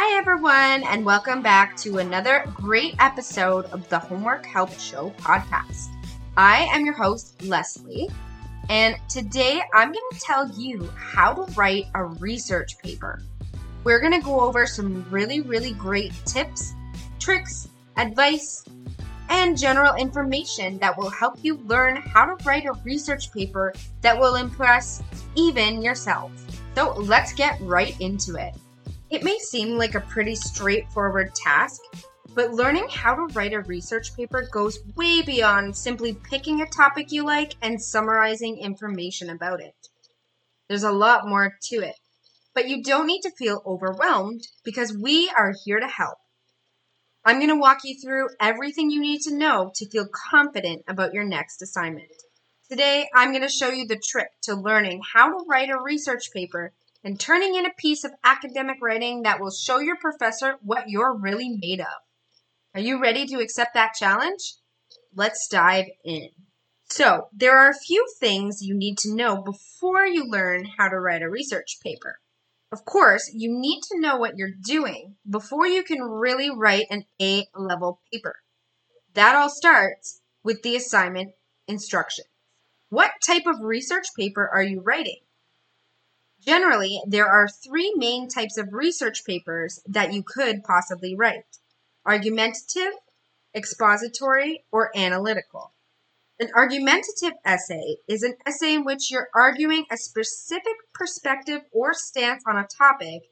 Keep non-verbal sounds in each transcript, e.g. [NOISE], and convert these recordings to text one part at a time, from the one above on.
Hi, everyone, and welcome back to another great episode of the Homework Help Show podcast. I am your host, Lesley, and today I'm going to tell you how to write a research paper. We're going to go over some really, really great tips, tricks, advice, and general information that will help you learn how to write a research paper that will impress even yourself. So let's get right into it. It may seem like a pretty straightforward task, but learning how to write a research paper goes way beyond simply picking a topic you like and summarizing information about it. There's a lot more to it, but you don't need to feel overwhelmed because we are here to help. I'm going to walk you through everything you need to know to feel confident about your next assignment. Today, I'm going to show you the trick to learning how to write a research paper and turning in a piece of academic writing that will show your professor what you're really made of. Are you ready to accept that challenge? Let's dive in. So, there are a few things you need to know before you learn how to write a research paper. Of course, you need to know what you're doing before you can really write an A level paper. That all starts with the assignment instruction. What type of research paper are you writing? Generally, there are three main types of research papers that you could possibly write argumentative, expository, or analytical. An argumentative essay is an essay in which you're arguing a specific perspective or stance on a topic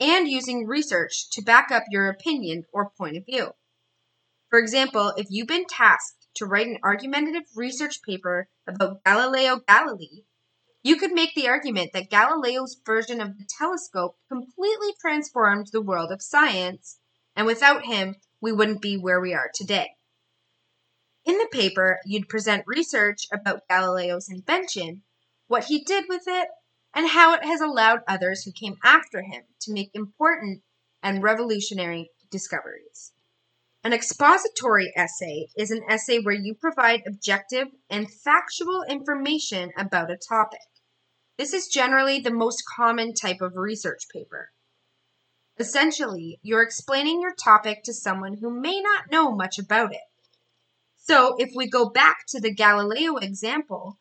and using research to back up your opinion or point of view. For example, if you've been tasked to write an argumentative research paper about Galileo Galilei, you could make the argument that Galileo's version of the telescope completely transformed the world of science, and without him, we wouldn't be where we are today. In the paper, you'd present research about Galileo's invention, what he did with it, and how it has allowed others who came after him to make important and revolutionary discoveries. An expository essay is an essay where you provide objective and factual information about a topic. This is generally the most common type of research paper. Essentially, you're explaining your topic to someone who may not know much about it. So, if we go back to the Galileo example,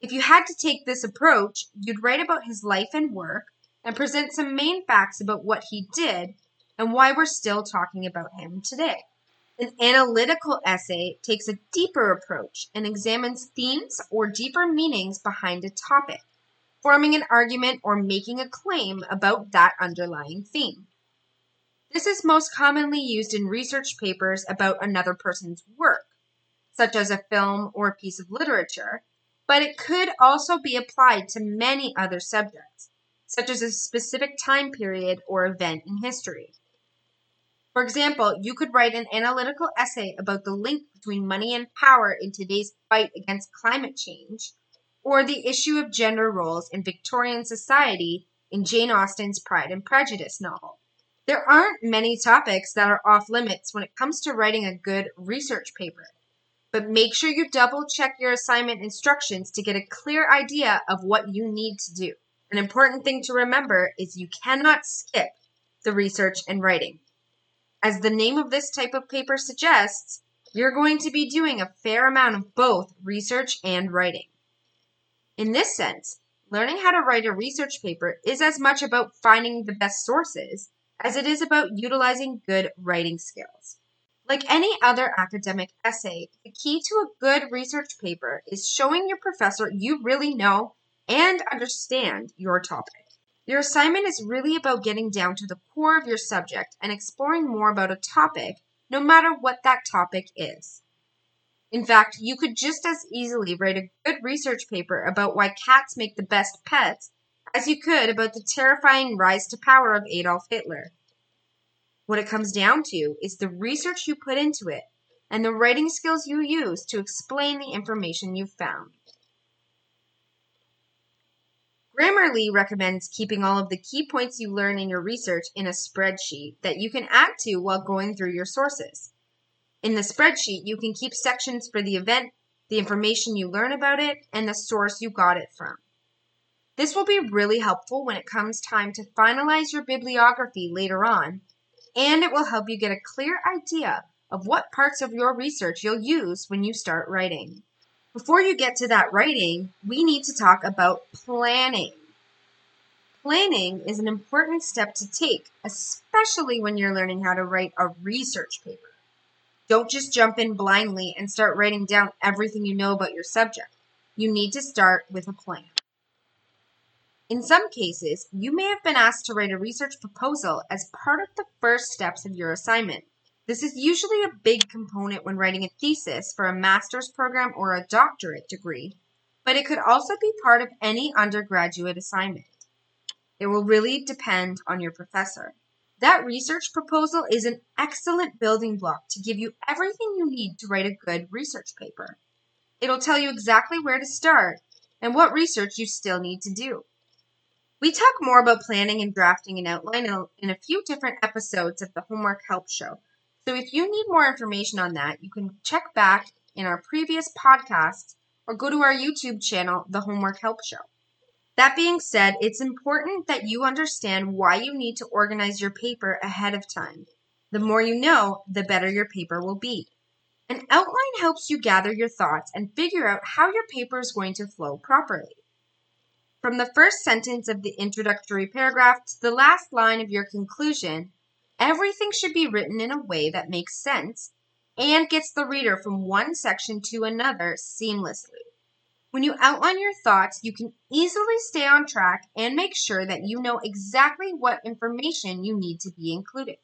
if you had to take this approach, you'd write about his life and work and present some main facts about what he did and why we're still talking about him today. An analytical essay takes a deeper approach and examines themes or deeper meanings behind a topic forming an argument or making a claim about that underlying theme. This is most commonly used in research papers about another person's work, such as a film or a piece of literature, but it could also be applied to many other subjects, such as a specific time period or event in history. For example, you could write an analytical essay about the link between money and power in today's fight against climate change or the issue of gender roles in Victorian society in Jane Austen's Pride and Prejudice novel. There aren't many topics that are off limits when it comes to writing a good research paper, but make sure you double check your assignment instructions to get a clear idea of what you need to do. An important thing to remember is you cannot skip the research and writing. As the name of this type of paper suggests, you're going to be doing a fair amount of both research and writing. In this sense, learning how to write a research paper is as much about finding the best sources as it is about utilizing good writing skills. Like any other academic essay, the key to a good research paper is showing your professor you really know and understand your topic. Your assignment is really about getting down to the core of your subject and exploring more about a topic, no matter what that topic is. In fact, you could just as easily write a good research paper about why cats make the best pets as you could about the terrifying rise to power of Adolf Hitler. What it comes down to is the research you put into it and the writing skills you use to explain the information you've found. Grammarly recommends keeping all of the key points you learn in your research in a spreadsheet that you can add to while going through your sources. In the spreadsheet, you can keep sections for the event, the information you learn about it, and the source you got it from. This will be really helpful when it comes time to finalize your bibliography later on, and it will help you get a clear idea of what parts of your research you'll use when you start writing. Before you get to that writing, we need to talk about planning. Planning is an important step to take, especially when you're learning how to write a research paper. Don't just jump in blindly and start writing down everything you know about your subject. You need to start with a plan. In some cases, you may have been asked to write a research proposal as part of the first steps of your assignment. This is usually a big component when writing a thesis for a master's program or a doctorate degree, but it could also be part of any undergraduate assignment. It will really depend on your professor. That research proposal is an excellent building block to give you everything you need to write a good research paper. It'll tell you exactly where to start and what research you still need to do. We talk more about planning and drafting an outline in a few different episodes of the Homework Help Show. So if you need more information on that, you can check back in our previous podcasts or go to our YouTube channel, The Homework Help Show. That being said, it's important that you understand why you need to organize your paper ahead of time. The more you know, the better your paper will be. An outline helps you gather your thoughts and figure out how your paper is going to flow properly. From the first sentence of the introductory paragraph to the last line of your conclusion, everything should be written in a way that makes sense and gets the reader from one section to another seamlessly. When you outline your thoughts, you can easily stay on track and make sure that you know exactly what information you need to be included.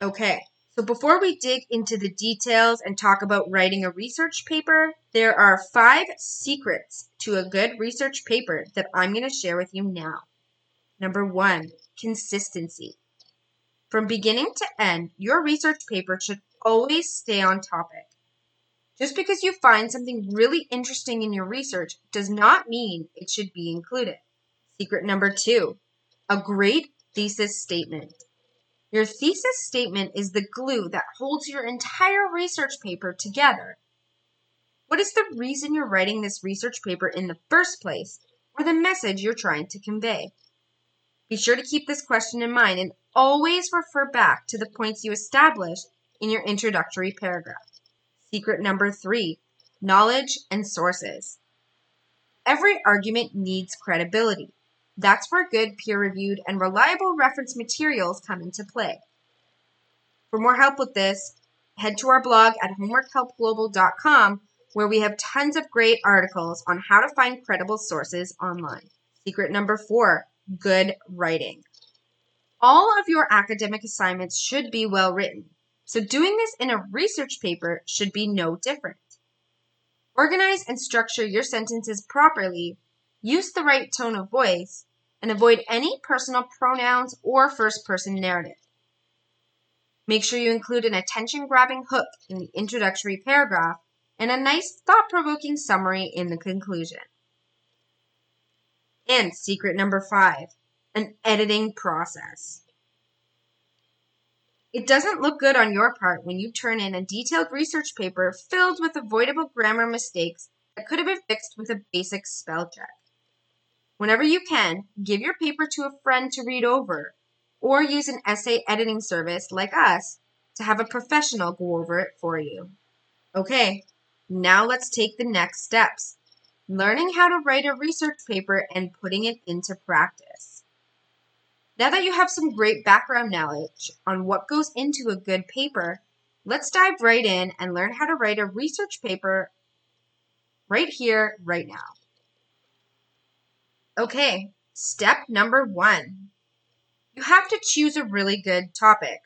Okay, so before we dig into the details and talk about writing a research paper, there are five secrets to a good research paper that I'm going to share with you now. Number one, consistency. From beginning to end, your research paper should always stay on topic. Just because you find something really interesting in your research does not mean it should be included. Secret number two a great thesis statement. Your thesis statement is the glue that holds your entire research paper together. What is the reason you're writing this research paper in the first place, or the message you're trying to convey? Be sure to keep this question in mind and always refer back to the points you established in your introductory paragraph. Secret number three knowledge and sources. Every argument needs credibility. That's where good, peer reviewed, and reliable reference materials come into play. For more help with this, head to our blog at homeworkhelpglobal.com where we have tons of great articles on how to find credible sources online. Secret number four good writing. All of your academic assignments should be well written. So doing this in a research paper should be no different. Organize and structure your sentences properly, use the right tone of voice, and avoid any personal pronouns or first person narrative. Make sure you include an attention grabbing hook in the introductory paragraph and a nice thought provoking summary in the conclusion. And secret number five an editing process. It doesn't look good on your part when you turn in a detailed research paper filled with avoidable grammar mistakes that could have been fixed with a basic spell check. Whenever you can, give your paper to a friend to read over, or use an essay editing service like us to have a professional go over it for you. Okay, now let's take the next steps learning how to write a research paper and putting it into practice. Now that you have some great background knowledge on what goes into a good paper, let's dive right in and learn how to write a research paper right here, right now. Okay, step number one. You have to choose a really good topic.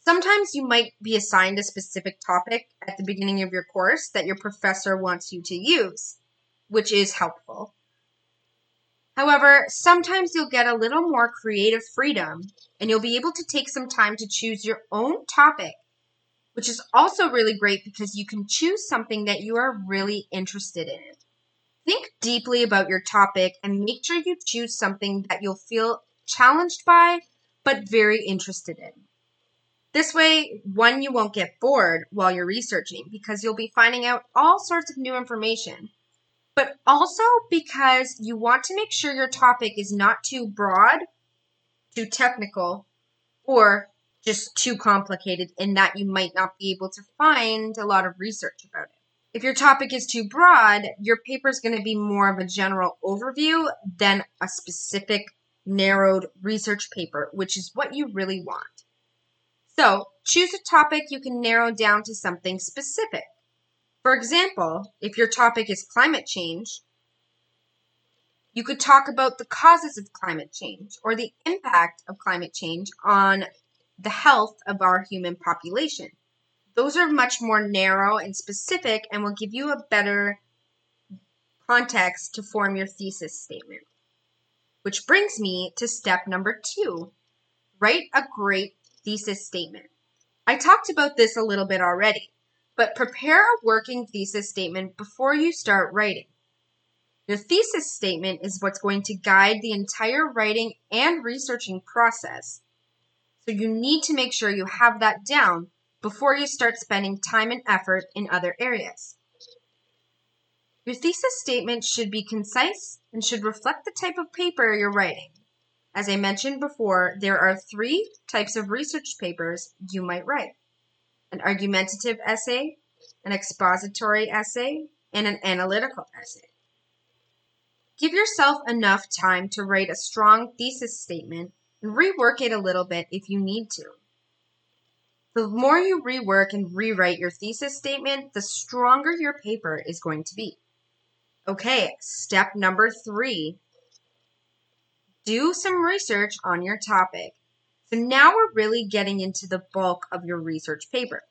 Sometimes you might be assigned a specific topic at the beginning of your course that your professor wants you to use, which is helpful. However, sometimes you'll get a little more creative freedom and you'll be able to take some time to choose your own topic, which is also really great because you can choose something that you are really interested in. Think deeply about your topic and make sure you choose something that you'll feel challenged by but very interested in. This way, one, you won't get bored while you're researching because you'll be finding out all sorts of new information but also because you want to make sure your topic is not too broad, too technical, or just too complicated in that you might not be able to find a lot of research about it. If your topic is too broad, your paper is going to be more of a general overview than a specific narrowed research paper, which is what you really want. So choose a topic you can narrow down to something specific. For example, if your topic is climate change, you could talk about the causes of climate change or the impact of climate change on the health of our human population. Those are much more narrow and specific and will give you a better context to form your thesis statement. Which brings me to step number two write a great thesis statement. I talked about this a little bit already, but prepare a working thesis statement before you start writing. Your thesis statement is what's going to guide the entire writing and researching process. So you need to make sure you have that down before you start spending time and effort in other areas. Your thesis statement should be concise and should reflect the type of paper you're writing. As I mentioned before, there are three types of research papers you might write an argumentative essay, an expository essay, and an analytical essay. Give yourself enough time to write a strong thesis statement and rework it a little bit if you need to. The more you rework and rewrite your thesis statement, the stronger your paper is going to be. Okay, step number three do some research on your topic. So now we're really getting into the bulk of your research paper.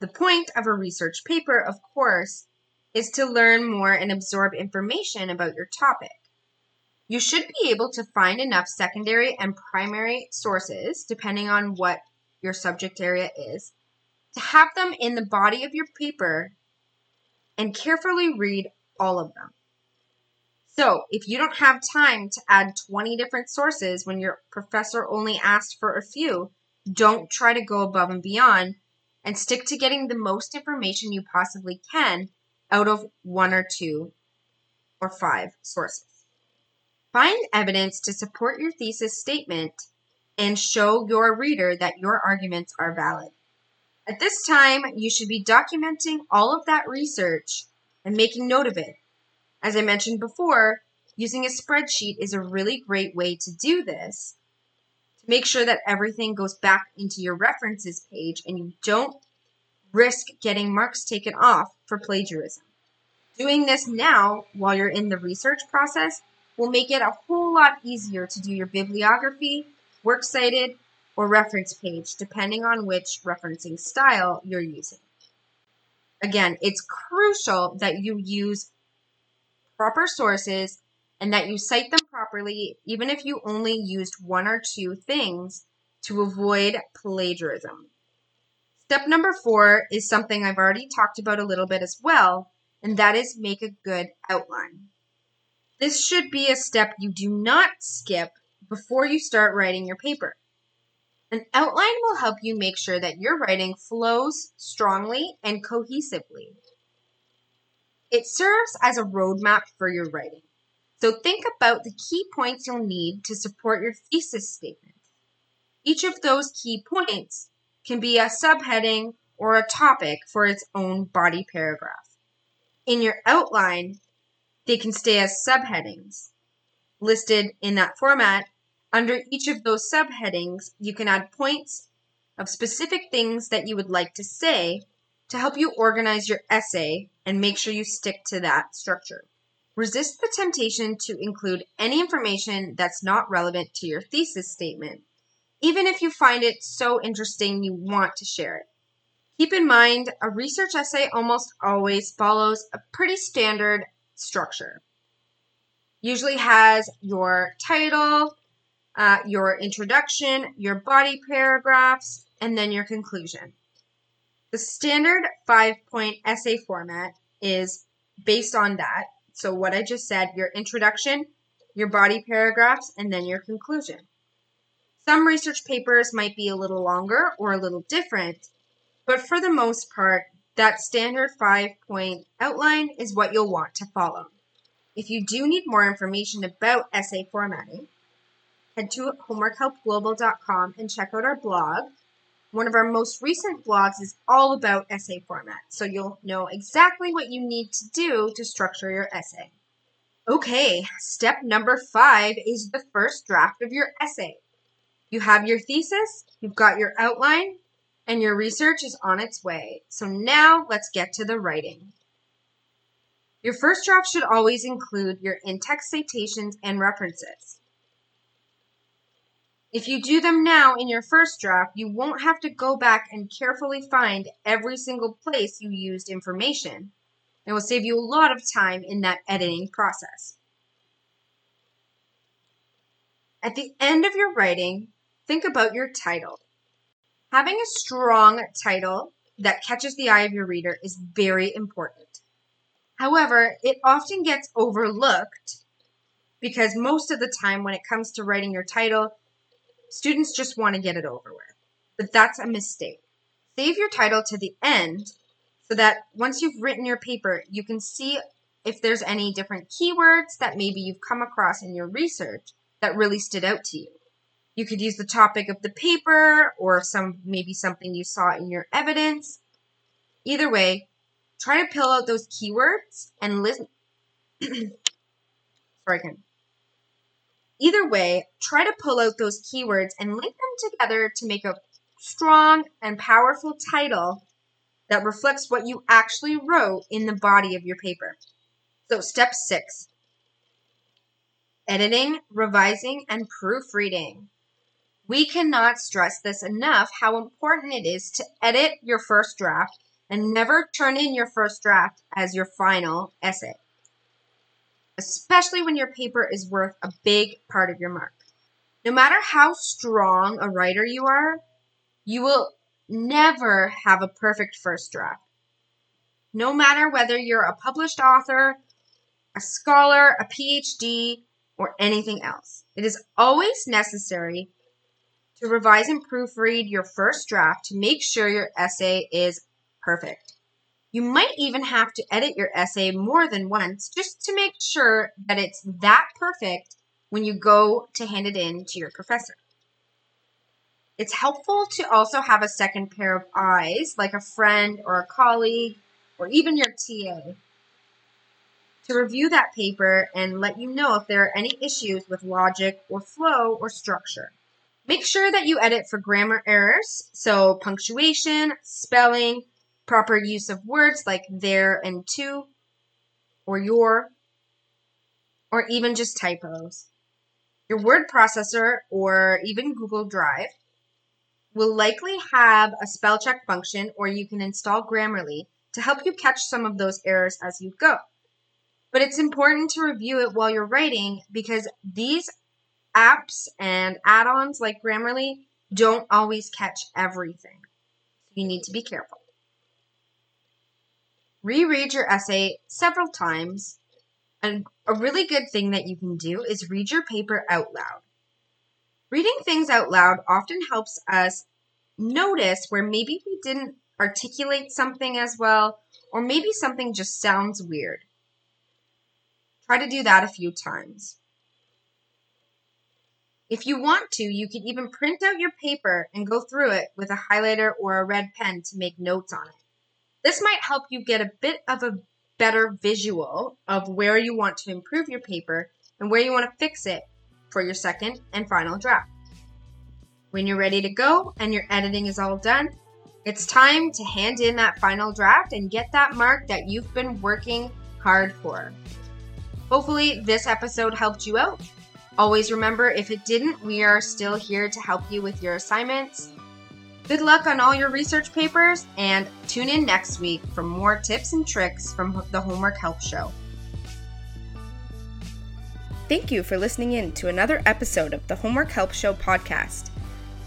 The point of a research paper, of course, is to learn more and absorb information about your topic. You should be able to find enough secondary and primary sources, depending on what your subject area is, to have them in the body of your paper and carefully read all of them. So, if you don't have time to add 20 different sources when your professor only asked for a few, don't try to go above and beyond and stick to getting the most information you possibly can out of one or two or five sources. Find evidence to support your thesis statement and show your reader that your arguments are valid. At this time, you should be documenting all of that research and making note of it as I mentioned before, using a spreadsheet is a really great way to do this to make sure that everything goes back into your references page and you don't risk getting marks taken off for plagiarism. Doing this now while you're in the research process will make it a whole lot easier to do your bibliography, works cited, or reference page, depending on which referencing style you're using. Again, it's crucial that you use proper sources and that you cite them properly, even if you only used one or two things to avoid plagiarism. Step number four is something I've already talked about a little bit as well, and that is make a good outline. This should be a step you do not skip before you start writing your paper. An outline will help you make sure that your writing flows strongly and cohesively. It serves as a roadmap for your writing. So think about the key points you'll need to support your thesis statement. Each of those key points can be a subheading or a topic for its own body paragraph. In your outline, they can stay as subheadings. Listed in that format, under each of those subheadings, you can add points of specific things that you would like to say to help you organize your essay and make sure you stick to that structure. Resist the temptation to include any information that's not relevant to your thesis statement, even if you find it so interesting you want to share it. Keep in mind, a research essay almost always follows a pretty standard structure. Usually has your title, uh, your introduction, your body paragraphs, and then your conclusion. The standard five point essay format is based on that. So, what I just said your introduction, your body paragraphs, and then your conclusion. Some research papers might be a little longer or a little different, but for the most part, that standard five point outline is what you'll want to follow. If you do need more information about essay formatting, head to homeworkhelpglobal.com and check out our blog. One of our most recent blogs is all about essay format, so you'll know exactly what you need to do to structure your essay. Okay, step number five is the first draft of your essay. You have your thesis, you've got your outline, and your research is on its way. So now let's get to the writing. Your first draft should always include your in-text citations and references. If you do them now in your first draft, you won't have to go back and carefully find every single place you used information. It will save you a lot of time in that editing process. At the end of your writing, think about your title. Having a strong title that catches the eye of your reader is very important. However, it often gets overlooked because most of the time when it comes to writing your title, students just want to get it over with. But that's a mistake. Save your title to the end so that once you've written your paper, you can see if there's any different keywords that maybe you've come across in your research that really stood out to you. You could use the topic of the paper or some maybe something you saw in your evidence. Either way, try to pull out those keywords and listen. [CLEARS THROAT] Sorry again. Either way, try to pull out those keywords and link them together to make a strong and powerful title that reflects what you actually wrote in the body of your paper. So, step six editing, revising, and proofreading. We cannot stress this enough how important it is to edit your first draft and never turn in your first draft as your final essay, especially when your paper is worth a big part of your mark. No matter how strong a writer you are, you will never have a perfect first draft. No matter whether you're a published author, a scholar, a PhD, or anything else, it is always necessary to revise and proofread your first draft to make sure your essay is perfect. You might even have to edit your essay more than once just to make sure that it's that perfect when you go to hand it in to your professor. It's helpful to also have a second pair of eyes, like a friend or a colleague, or even your TA, to review that paper and let you know if there are any issues with logic or flow or structure. Make sure that you edit for grammar errors, so punctuation, spelling, proper use of words like there and to, or your, or even just typos. Your word processor or even Google Drive will likely have a spell check function or you can install Grammarly to help you catch some of those errors as you go. But it's important to review it while you're writing because these apps and add ons like Grammarly don't always catch everything. You need to be careful. Reread your essay several times. And a really good thing that you can do is read your paper out loud. Reading things out loud often helps us notice where maybe we didn't articulate something as well, or maybe something just sounds weird. Try to do that a few times. If you want to, you can even print out your paper and go through it with a highlighter or a red pen to make notes on it. This might help you get a bit of a better visual of where you want to improve your paper and where you want to fix it for your second and final draft. When you're ready to go and your editing is all done, it's time to hand in that final draft and get that mark that you've been working hard for. Hopefully, this episode helped you out. Always remember if it didn't, we are still here to help you with your assignments. Good luck on all your research papers and tune in next week for more tips and tricks from the Homework Help Show. Thank you for listening in to another episode of the Homework Help Show podcast.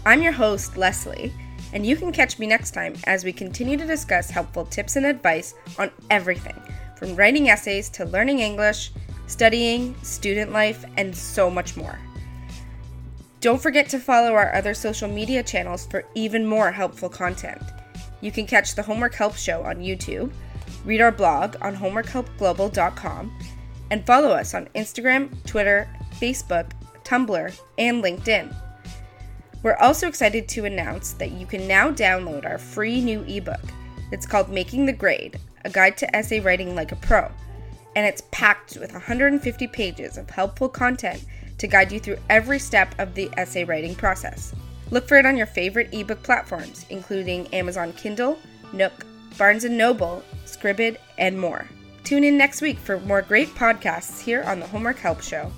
I'm your host, Lesley, and you can catch me next time as we continue to discuss helpful tips and advice on everything from writing essays to learning English, studying, student life, and so much more. Don't forget to follow our other social media channels for even more helpful content. You can catch the Homework Help Show on YouTube, read our blog on homeworkhelpglobal.com, and follow us on Instagram, Twitter, Facebook, Tumblr, and LinkedIn. We're also excited to announce that you can now download our free new ebook. It's called Making the Grade A Guide to Essay Writing Like a Pro, and it's packed with 150 pages of helpful content to guide you through every step of the essay writing process. Look for it on your favorite ebook platforms, including Amazon Kindle, Nook, Barnes & Noble, Scribd, and more. Tune in next week for more great podcasts here on the Homework Help Show.